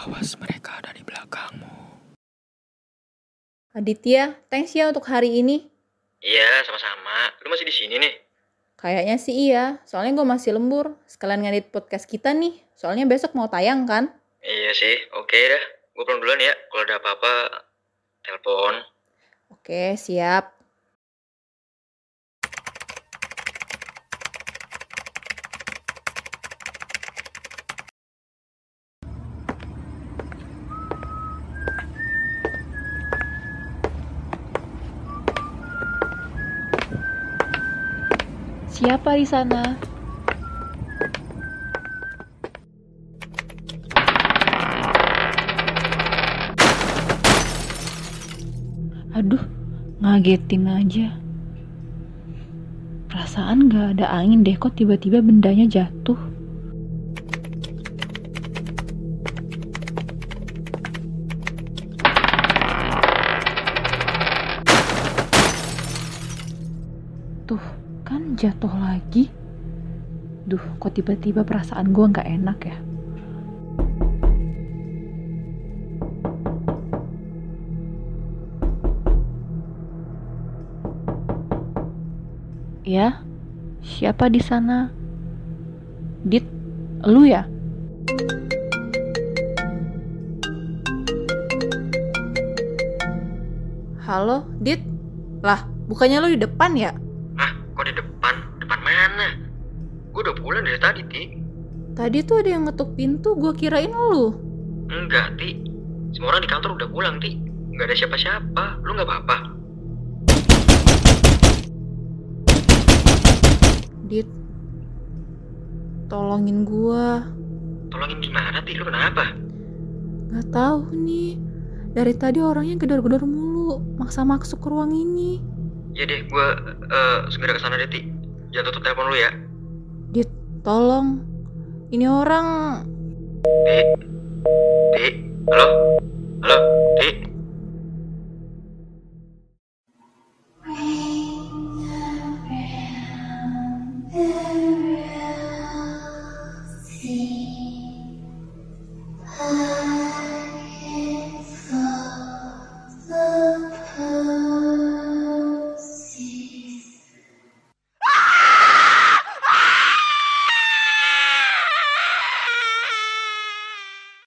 Awas mereka ada di belakangmu. Aditya, thanks ya untuk hari ini. Iya, sama-sama. Lu masih di sini nih? Kayaknya sih iya, soalnya gue masih lembur. Sekalian ngedit podcast kita nih, soalnya besok mau tayang kan? Iya sih, oke dah. Gue pulang duluan ya. Kalau ada apa-apa, telepon. Oke, siap. Siapa di sana? Aduh, ngagetin aja. Perasaan gak ada angin deh, kok tiba-tiba bendanya jatuh. Tuh, jatuh lagi. Duh, kok tiba-tiba perasaan gue gak enak ya. Ya, siapa di sana? Dit, lu ya? Halo, Dit? Lah, bukannya lo di depan ya? Hah, kok di depan? Mana? Gue udah pulang dari tadi, Ti. Tadi tuh ada yang ngetuk pintu, gue kirain lu. Enggak, Ti. Semua orang di kantor udah pulang, Ti. Nggak ada siapa-siapa. Lu nggak apa-apa? Dit, tolongin gua. Tolongin gimana, Ti? Lu kenapa? Gak tahu nih. Dari tadi orangnya gedor-gedor mulu, maksa masuk ke ruang ini. Ya deh, gue eh, segera ke sana deh, Ti jangan tutup telepon lu ya. Dit tolong. Ini orang. Di. Di. Halo? Halo? Di. Oh